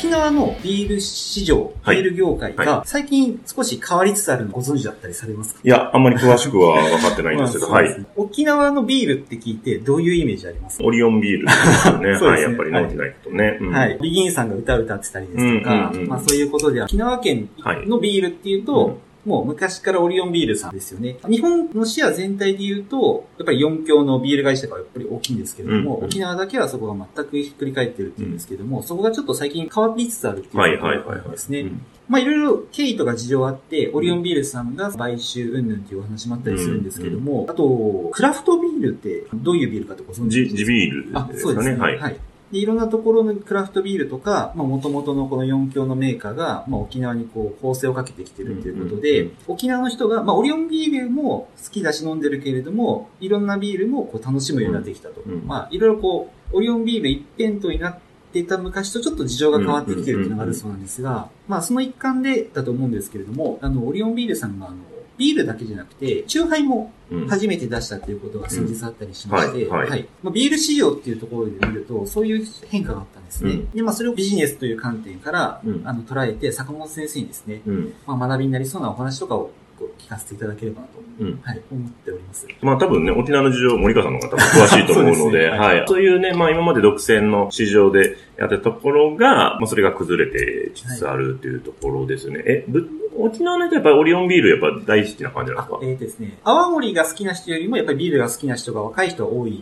沖縄のビール市場、はい。ビール業界はが最近少し変わりつつあるのご存知だったりされますか？いや、あんまり詳しくは分かってないんですけど、はい。沖縄のビールって聞いてどういうイメージあります？かオリオンビールですよね。はい、やっぱり飲んでないとね。うん。はい。ビギンさんが歌を歌ってたりですとか、まあそういうことでは、沖縄県のビールっていうと、うんもう昔からオリオンビールさんですよね。日本のシェア全体で言うと、やっぱり4強のビール会社がやっぱり大きいんですけれども、うんうん沖縄だけはそこが全くひっくり返ってるっていうんですけども、そこがちょっと最近変わりつつあるっていうはいところはいはいはい。ですね。うんまあいろいろ経緯とか事情あって、オリオンビールさんが買収云々っていうお話もあったりするんですけども、あと、クラフトビールってどういうビールかってご存知ジですか？ジビールあ、ですかね。そうですね。はい。はい。で、いろんなところのクラフトビールとか、まあ、元々のこの4強のメーカーが、まあ、沖縄にこう、構成をかけてきてるっていうことで、沖縄の人が、まあ、オリオンビールも好きだし飲んでるけれども、いろんなビールもこう、楽しむようになってきたと。うんうんまあ、いろいろこう、オリオンビール一辺倒になってた昔とちょっと事情が変わってきてるっていうのがあるそうなんですが、まあ、その一環でだと思うんですけれども、あの、オリオンビールさんが、あの、ビールだけじゃなくて、チューハイもうん初めて出したっていうことが先日あったりしまして、うんはいはいまあ、ビール市場っていうところで見ると、そういう変化があったんですね。うんで、まあ、それをビジネスという観点から、うんあの、捉えて、坂本先生にですね、うん。まあ、学びになりそうなお話とかを聞かせていただければなと、うん。はい、思っております。まあ多分ね、沖縄の事情、森川さんの方が多分詳しいと思うので、そうですねはいはい。そういうね、まあ今まで独占の市場でやってたところが、まあそれが崩れてきつつあるっていうところですね。え、ぶ沖縄の人はやっぱりオリオンビールやっぱ大好きな感じなんですか、あえーとですね、泡盛が好きな人よりも、やっぱりビールが好きな人が若い人が多い。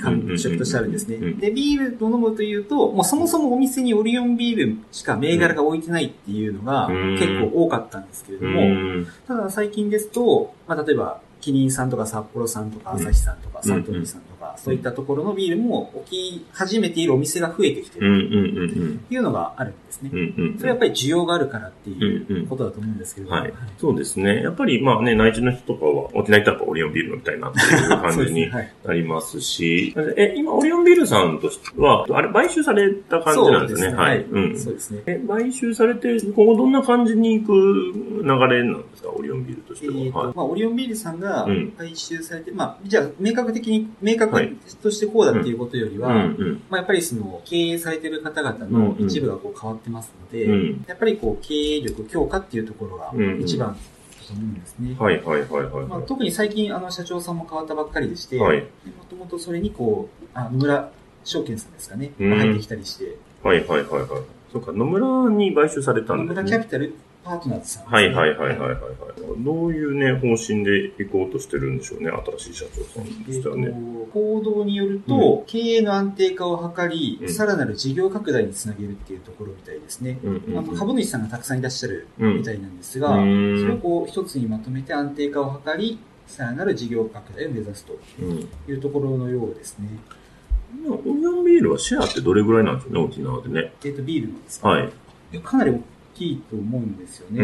感触としてあるんですね。うんで、ビールを飲むというと、もうそもそもお店にオリオンビールしか銘柄が置いてないっていうのがうん結構多かったんですけれども、うんただ最近ですと、まあ、例えば、キリンさんとか札幌さんとかうん朝日さんとかうんサントリーさんとか、そういったところのビールも置き始めているお店が増えてきてうんるうんうんっていうのがあるんですねそれはやっぱり需要があるからってうんいうことだと思うんですけれども。はい。そうですね。やっぱり、まあね、内地の人とかは、沖縄行ったらオリオンビール飲みたいなっていう感じになりますし、え、今、オリオンビールさんとしては、あれ、買収された感じなんですね。はい。うん。そうですね。え、買収されて、今後どんな感じに行く流れなんですか、オリオンビールとしえては。まあ、オリオンビールさんがうん回収されて、まあ、じゃあ、明確的に、明確はいとしてこうだっていうことよりは。まあ、やっぱりその、経営されてる方々の一部がこう変わってますので、うんやっぱりこう、経営力強化っていうところがうん一番だと思うんですね。はいはいはいはいまあ、は特に最近、あの、社長さんも変わったばっかりでして、はいもともとそれにこう、あ野村証券さんですかね、うん入ってきたりして、い。はいはいはいはい。そうか、野村に買収された野んですね。村キャピタルパートナーズさんね、はいはいはいはいはいはい。どういうね、方針で行こうとしてるんでしょうね、新しい社長さんとしてはね。行動によると、経営の安定化を図り、うんさらなる事業拡大につなげるっていうところみたいですね。うんうんあの株主さんがたくさんいらっしゃるうんみたいなんですが、うんそれをこう一つにまとめて安定化を図り、さらなる事業拡大を目指すとうんいうところのようですね。オリオンビールはシェアってどれぐらいなんですかね、沖縄でね。えっ、と、ビールなんですか、はい。かなり大きいと思うんですよね。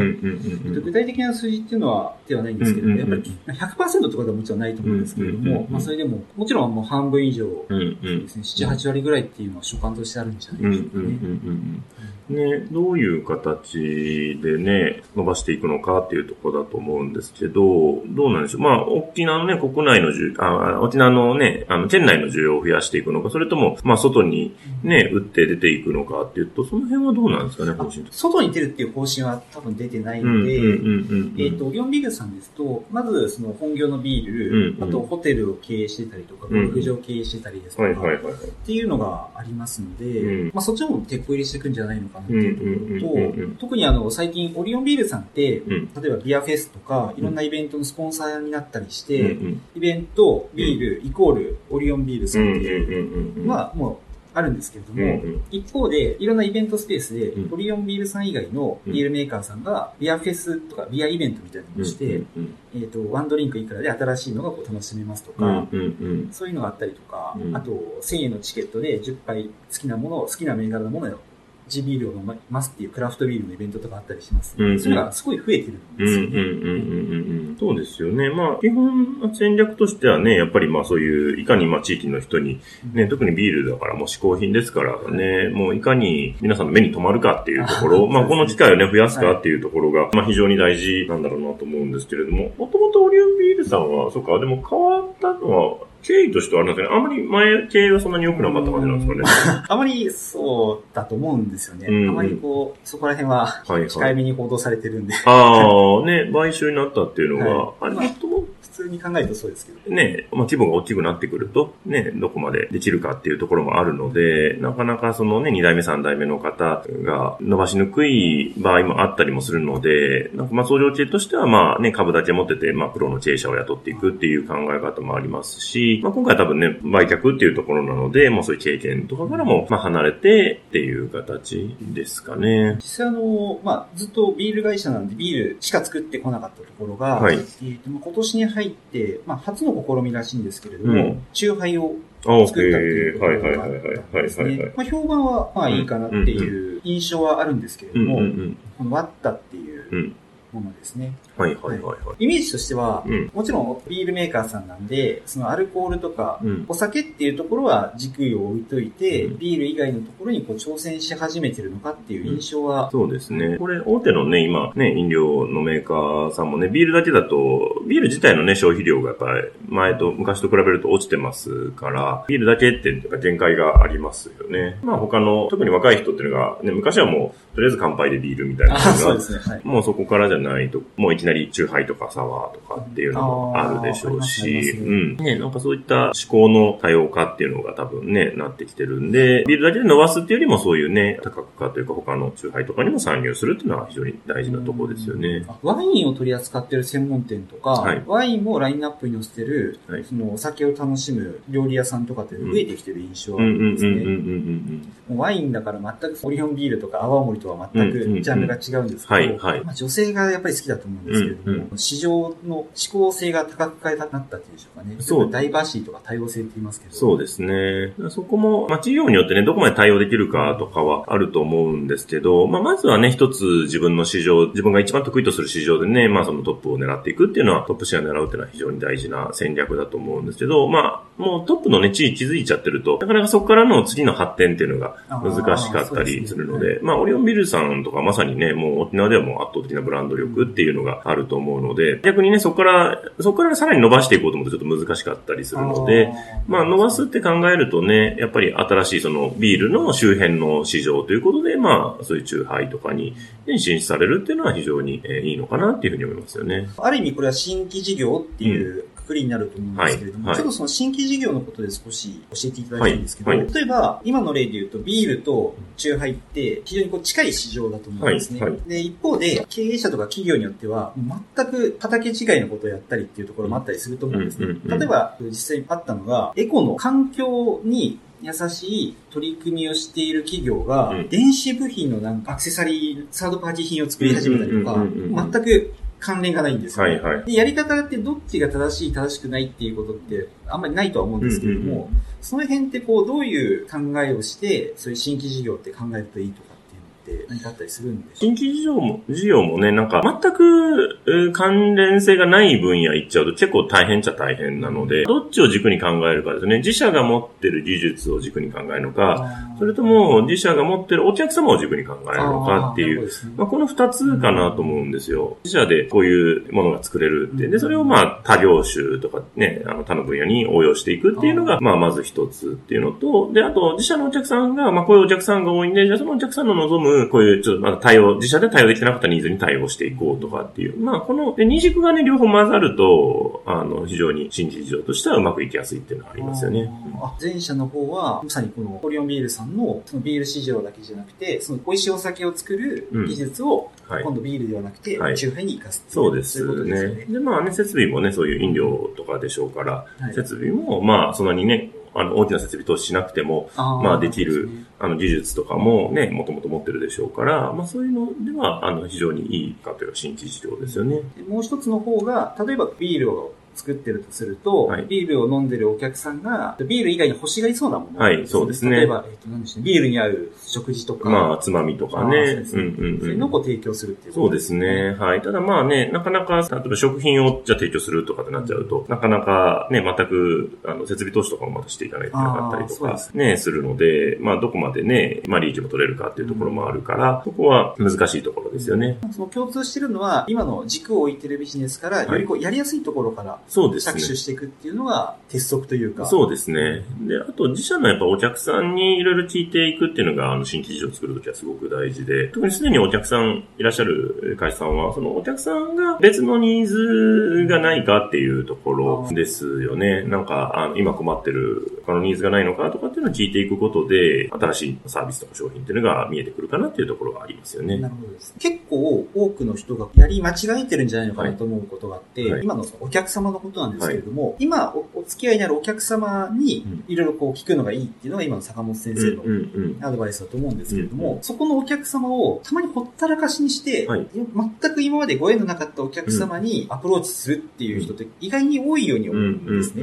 具体的な数字っていうのはではないんですけどやっぱり100%とかではもちろんないと思うんですけれどもまあそれでも、もちろんもう半分以上うん。うですね、7、8割ぐらいっていうのは所感としてあるんじゃないでしょうかね。ね、どういう形でね、伸ばしていくのかっていうところだと思うんですけど、どうなんでしょう。まあ、沖縄のね、国内の需あ、沖縄のね、あの、県内の需要を増やしていくのか、それとも、まあ、外にね、打って出ていくのかっていうと、その辺はどうなんですかね、方針と。外に出るっていう方針は多分出てないうんうんので、うんうん。えっ、と、オリオンビールさんですと、まずその本業のビール、うんうん。あとホテルを経営してたりとか、ゴルフ場を経営してたりですとか。っていうのがありますので、うん。まあそっちも鉄こ入れしていくんじゃないのかなっていうところと、うんうんうんうん。うん特にあの、最近オリオンビールさんって、うん。例えばビアフェスとか、いろんなイベントのスポンサーになったりして、うんイベント、ビール、イコール、オリオンビールさうんんっていううんうんうん。のはもうあるんですけれども、うんうん。一方で、いろんなイベントスペースで、うん。オリオンビールさん以外のビールメーカーさんが、ビアフェスとかビアイベントみたいなのをして、うんえっ、と、ワンドリンクいくらで新しいのがこう楽しめますとか、うんうんうん。そういうのがあったりとか、うん。あと、1000円のチケットで10杯好きなものを、好きな銘柄のものを地ビールを飲みますっていうクラフトビールのイベントとかあったりします。うんうんそれがすごい増えてるんうんうんですよね。うんうんうんうん。そうですよね。まあ、基本戦略としてはね、やっぱりまあそういう、いかにまあ地域の人に、ね、特にビールだからもう嗜好品ですからね、もういかに皆さんの目に留まるかっていうところ、あまあこの機会をね、増やすかはいっていうところが、まあ非常に大事なんだろうなと思うんですけれども、もともとオリオンビールさんは、そうか、でも変わったのは、経緯としてはあるんですけど、あんまり前経営はそんなに良くなかった感じなんですかね。あまりそうだと思うんですよね。うんうん。あまりこう、そこら辺ははいはい。控えめに報道されてるんで、ああ、ね、買収になったっていうのが、はい。あれ、まあもとも普通に考えるとそうですけど。ね、まあ、規模が大きくなってくると、ね、どこまでできるかっていうところもあるので、なかなかそのね、2代目、3代目の方が伸ばしにくい場合もあったりもするので、なんかまあ、創業系としてはまあね、株だけ持ってて、まあ、プロの経営者を雇っていくっていう考え方もありますし、まあ、今回は多分ね、売却っていうところなので、まあ、そういう経験とかからも、まあ、離れてっていう形ですかね。実際あの、まあ、ずっとビール会社なんでビールしか作ってこなかったところが、はいえー今年に入って、まあ、初の試みらしいんですけれども、うんチューハイを作ったっていうところがあったんです。ねまあ、評判はまあいいかなっていう印象はあるんですけれども、うん。このワッタっていううん。ものですね。はいはいはいはい。イメージとしては、うん。もちろんビールメーカーさんなんで、そのアルコールとか、うん。お酒っていうところは軸位を置いといて、うんビール以外のところにこう挑戦し始めてるのかっていう印象は、そうですね。これ、大手のね、今、ね、飲料のメーカーさんもね、ビールだけだと、ビール自体のね、消費量がやっぱり、前と、昔と比べると落ちてますから、ビールだけって、限界がありますよね。まあ他の、特に若い人っていうのが、ね、昔はもう、とりあえず乾杯でビールみたいなあのがそうで、すね。はい。もうそこからじゃないと、もういきなりチューハイとかサワーとかっていうのもあるでしょうし、うん。ね、なんかそういった思考の多様化っていうのが多分ね、なってきてるんで、ビールだけで伸ばすっていうよりもそういうね、多角化というか他のチューハイとかにも参入するっていうのは非常に大事なところですよね。あワインを取り扱ってる専門店とか、はい。ワインもラインナップに載せてる、はい。そのお酒を楽しむ料理屋さんとかって増えてきてる印象はあるんですね。ワインだから全くオリオンビールとか泡盛とは全くジャンルが違うんですけど、はいはい。まあ、女性がやっぱり好きだと思うんですけれども、うん市場の思考性が多角化になったっていうんでしょうかね。そうダイバーシティとか多様性って言いますけど。そうですね。そこも、まあ、企業によってね、どこまで対応できるかとかはあると思うんですけど、まあ、まずはね、一つ自分の市場、自分が一番得意とする市場でね、まあ、そのトップを狙っていくっていうのは、トップシェアを狙うっていうのは非常に大事な戦略だと思うんですけど、まあ、もうトップのね、地位築いちゃってると、なかなかそこからの次の発展っていうのが難しかったりするので、まあ、オリオンビルさんとかまさにね、もう沖縄ではもう圧倒的なブランド力っていうのがあると思うので、逆にね、そこから、そこからさらに伸ばしていこうと思うとちょっと難しかったりするので、まあ、伸ばすって考えるとね、やっぱり新しいそのビールの周辺の市場ということで、まあ、そういうチューハイとかにね進出されるっていうのは非常にえーいいのかなっていうふうに思いますよね。ある意味これは新規事業っていうくくりになると思うんですけれども、ちょっとその新規事業のことで少し教えていただきたいんですけど、例えば今の例で言うとビールとチューハイって非常にこう近い市場だと思うんですね。で、一方で経営者とか企業によっては全く畑違いのことをやったりっていうところもあったりすると思うんですね。例えば実際にあったのがエコの環境に優しい取り組みをしている企業が、うん。電子部品のなんかアクセサリー、サードパーティー品を作り始めたりとか全く関連がないんですよね。はいはい。でやり方ってどっちが正しい正しくないっていうことってあんまりないとは思うんですけれども、うんうんその辺ってこうどういう考えをして、そういう新規事業って考えるといいとかってあったりするんで新規事業も、事業もね、なんか全くえー関連性がない分野行っちゃうと結構大変っちゃ大変なので、どっちを軸に考えるかですね。自社が持ってる技術を軸に考えるのか、それとも自社が持ってるお客様を軸に考えるのかっていう、まあ、この二つかなと思うんですよ。自社でこういうものが作れるって。で、それをまあ他業種とかね、あの他の分野に応用していくっていうのが、まあまず一つっていうのと、で、あと自社のお客さんが、まあこういうお客さんが多いんで、じゃあそのお客さんの望む、こういうちょっとまだ対応、自社で対応できてなかったニーズに対応していこうとかっていう。まあこの、で、二軸がね、両方混ざると、あの、非常に新規事業としてはうまくいきやすいっていうのはありますよね。あ前者の方は、まさにこのオリオンビールさんのそのビール市場だけじゃなくて、その美味しいお酒を作る技術を、はい。今度ビールではなくて、はいチューハイに生かすっていそうですそうですよね。ね。で、まあね、設備もね、そういう飲料とかでしょうから、はい設備も、まあ、そんなにね、あの、大きな設備投資しなくても、あーまあできるねあの、技術とかもね、もともと持ってるでしょうから、まあそういうのでは、あの、非常にいいかというか、新規事業ですよね。でもう一つの方が、例えばビールを作ってるとすると、はい。ビールを飲んでるお客さんが、ビール以外に欲しがりそうなもの、はいそうですね。例えば、えっ、と、何でしょうね、ビールに合う食事とか、まあ、つまみとかあーそうねで。すね。うんうんそういうのを提供するっていうそうですね。はい。ただまあね、なかなか、例えば食品をじゃあ提供するとかってなっちゃうと、なかなかね、全く、あの、設備投資とかもまたしていかないといけなかったりとかね、するので、まあ、どこまでね、まあ、利益も取れるかっていうところもあるから、そこは難しいところですよね。その共通してるのは、今の軸を置いてるビジネスから、い。よりこう、やりやすいところからそうですね。着手していくっていうのが鉄則というか。そうですね。で、あと自社のやっぱお客さんにいろいろ聞いていくっていうのが、あの、新規事業を作るときはすごく大事で、特にすでにお客さんいらっしゃる会社さんは、そのお客さんが別のニーズがないかっていうところですよね。なんか、あの、今困ってる他のニーズがないのかとかっていうのを聞いていくことで、新しいサービスとか商品っていうのが見えてくるかなっていうところがありますよね。なるほどです。結構多くの人がやり間違えてるんじゃないのかなと思うことがあって、はい今のそのお客様のことなんですけれども、今おお付き合いになるお客様にうん。いろいろこう聞くのがいいっていうのが今の坂本先生のアドバイスだと思うんですけれども、うんそこのお客様をたまにほったらかしにして、はい。全く今までご縁のなかったお客様にアプローチするっていう人って意外に多いように思うんですね。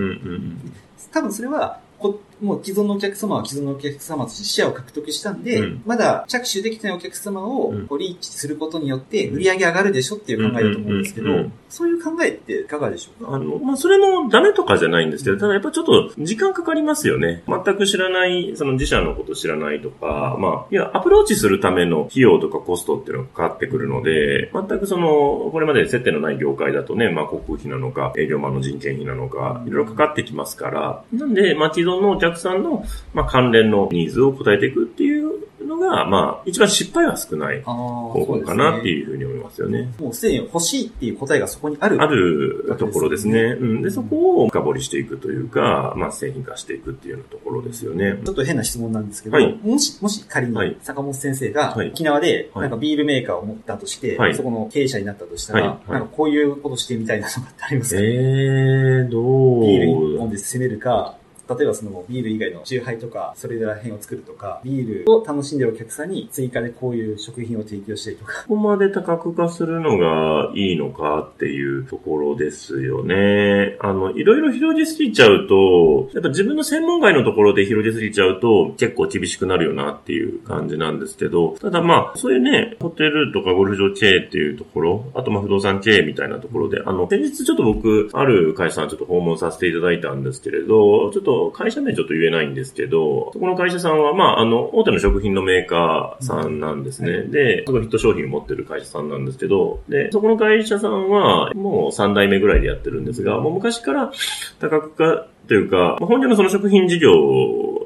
多分それは、こもう既存のお客様は既存のお客様としてシェアを獲得したんで、うん。まだ着手できてないお客様をうん。こうリーチすることによって売り上げ上がるでしょっていう考えだと思うんですけど、そういう考えっていかがでしょうか？あの、まあ、それもダメとかじゃないんですけど、ただやっぱちょっと時間かかりますよね。全く知らない、その自社のこと知らないとか、まあ、いや、アプローチするための費用とかコストっていうのがかかってくるので、全くその、これまで接点のない業界だとね、まあ、航空費なのか、営業マンの人件費なのか、いろいろかかってきますから、なんで、まあ、既存のお客さんの、まあ、関連のニーズを答えていくっていうのが、まあ、一番失敗は少ない方法かなってういうふうに思いますよね。ですね。もうすでに欲しいっていう答えがそこにある。あるところですね。うん。で、そこを深掘りしていくというか、まあ、製品化していくっていうようなところですよね。ちょっと変な質問なんですけど、はいもし、もし仮はいに坂本先生がはい沖縄ではいなんかビールメーカーを持ったとして、はいそこの経営者になったとしたら、はいはいなんかこういうことしてみたいなのがってありますか、えー、どう？ビール一本で攻めるか、例えばそのビール以外の酎ハイとか、それら辺を作るとか、ビールを楽しんでるお客さんに追加でこういう食品を提供したりとか。ここまで多角化するのがいいのかっていうところですよね。あの、いろいろ広げすぎちゃうと、やっぱ自分の専門外のところで広げすぎちゃうと結構厳しくなるよなっていう感じなんですけど、ただまあ、そういうね、ホテルとかゴルフ場経営っていうところ、あとまあ不動産経営みたいなところで、あの、先日ちょっと僕、ある会社さんちょっと訪問させていただいたんですけれど、ちょっと会社名ちょっと言えないんですけど、そこの会社さんはまあ、あの、大手の食品のメーカーさんなんですね。で、すごいヒット商品を持ってる会社さんなんですけど、で、そこの会社さんはもう3代目ぐらいでやってるんですが、もう昔から多角化というか、まあ本業のその食品事業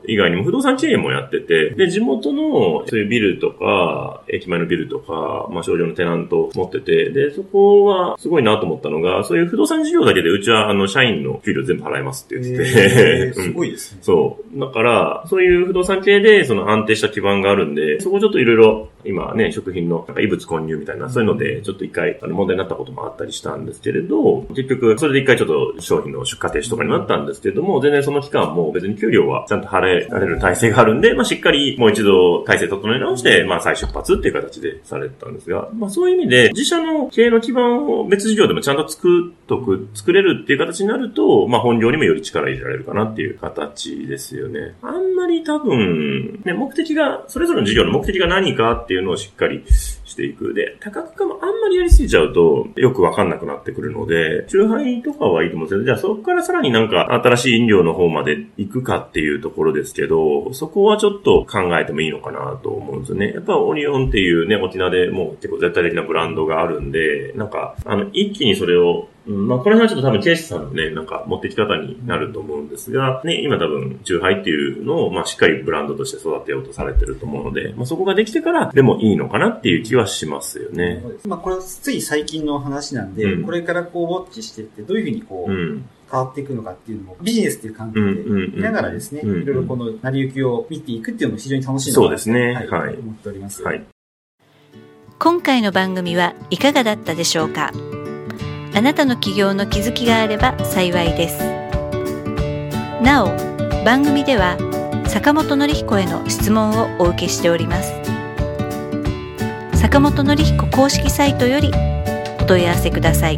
以外にも不動産経営もやってて、で、地元のそういうビルとか、駅前のビルとか、まあ商業のテナントを持ってて、で、そこはすごいなと思ったのが、そういう不動産事業だけでうちはあの社員の給料全部払いますって言ってて、すごいですね。そう。だから、そういう不動産系で、その安定した基盤があるんで、そこちょっといろいろ、今ね、食品のなんか異物混入みたいな、そういうので、ちょっと一回、あの、問題になったこともあったりしたんですけれど、結局、それで一回ちょっと商品の出荷停止とかになったんですけれども、全然その期間も別に給料はちゃんと払えられる体制があるんで、まあ、しっかりもう一度体制整え直して、まあ、再出発っていう形でされてたんですが、まあ、そういう意味で、自社の経営の基盤を別事業でもちゃんと作っとく、作れるっていう形になると、まあ、本業にもより力入れられるかなっていう形ですよね。あんまり多分、ね、目的が、それぞれの事業の目的が何かっていうのをしっかりしていく。で、多角化もあんまりやりすぎちゃうと、よくわかんなくなってくるので、中杯とかはいいと思うんですけど、じゃあそこからさらになんか新しい飲料の方まで行くかっていうところですけど、そこはちょっと考えてもいいのかなと思うんですよね。やっぱオリオンっていうね、沖縄でもう結構絶対的なブランドがあるんで、なんか、あの、一気にそれをうんまあ、これはちょっと多分、ケイシさんのね、なんか、持ってき方になると思うんですが、ね、今多分、中杯っていうのを、まあ、しっかりブランドとして育てようとされてると思うので、まあ、そこができてから、でもいいのかなっていう気はしますよね。まあこれはつい最近の話なんで、うんこれからこうウォッチしていって、どういうふうにこう、うん。変わっていくのかっていうのをビジネスっていう関係うんうんうんで見ながらですね、うんいろいろこの成り行きを見ていくっていうのも非常に楽しいそうですね。はい、はい。思っております。はい。今回の番組はいかがだったでしょうか？あなたの起業の気づきがあれば幸いです。なお番組では坂本典彦への質問をお受けしております。坂本典彦公式サイトよりお問い合わせください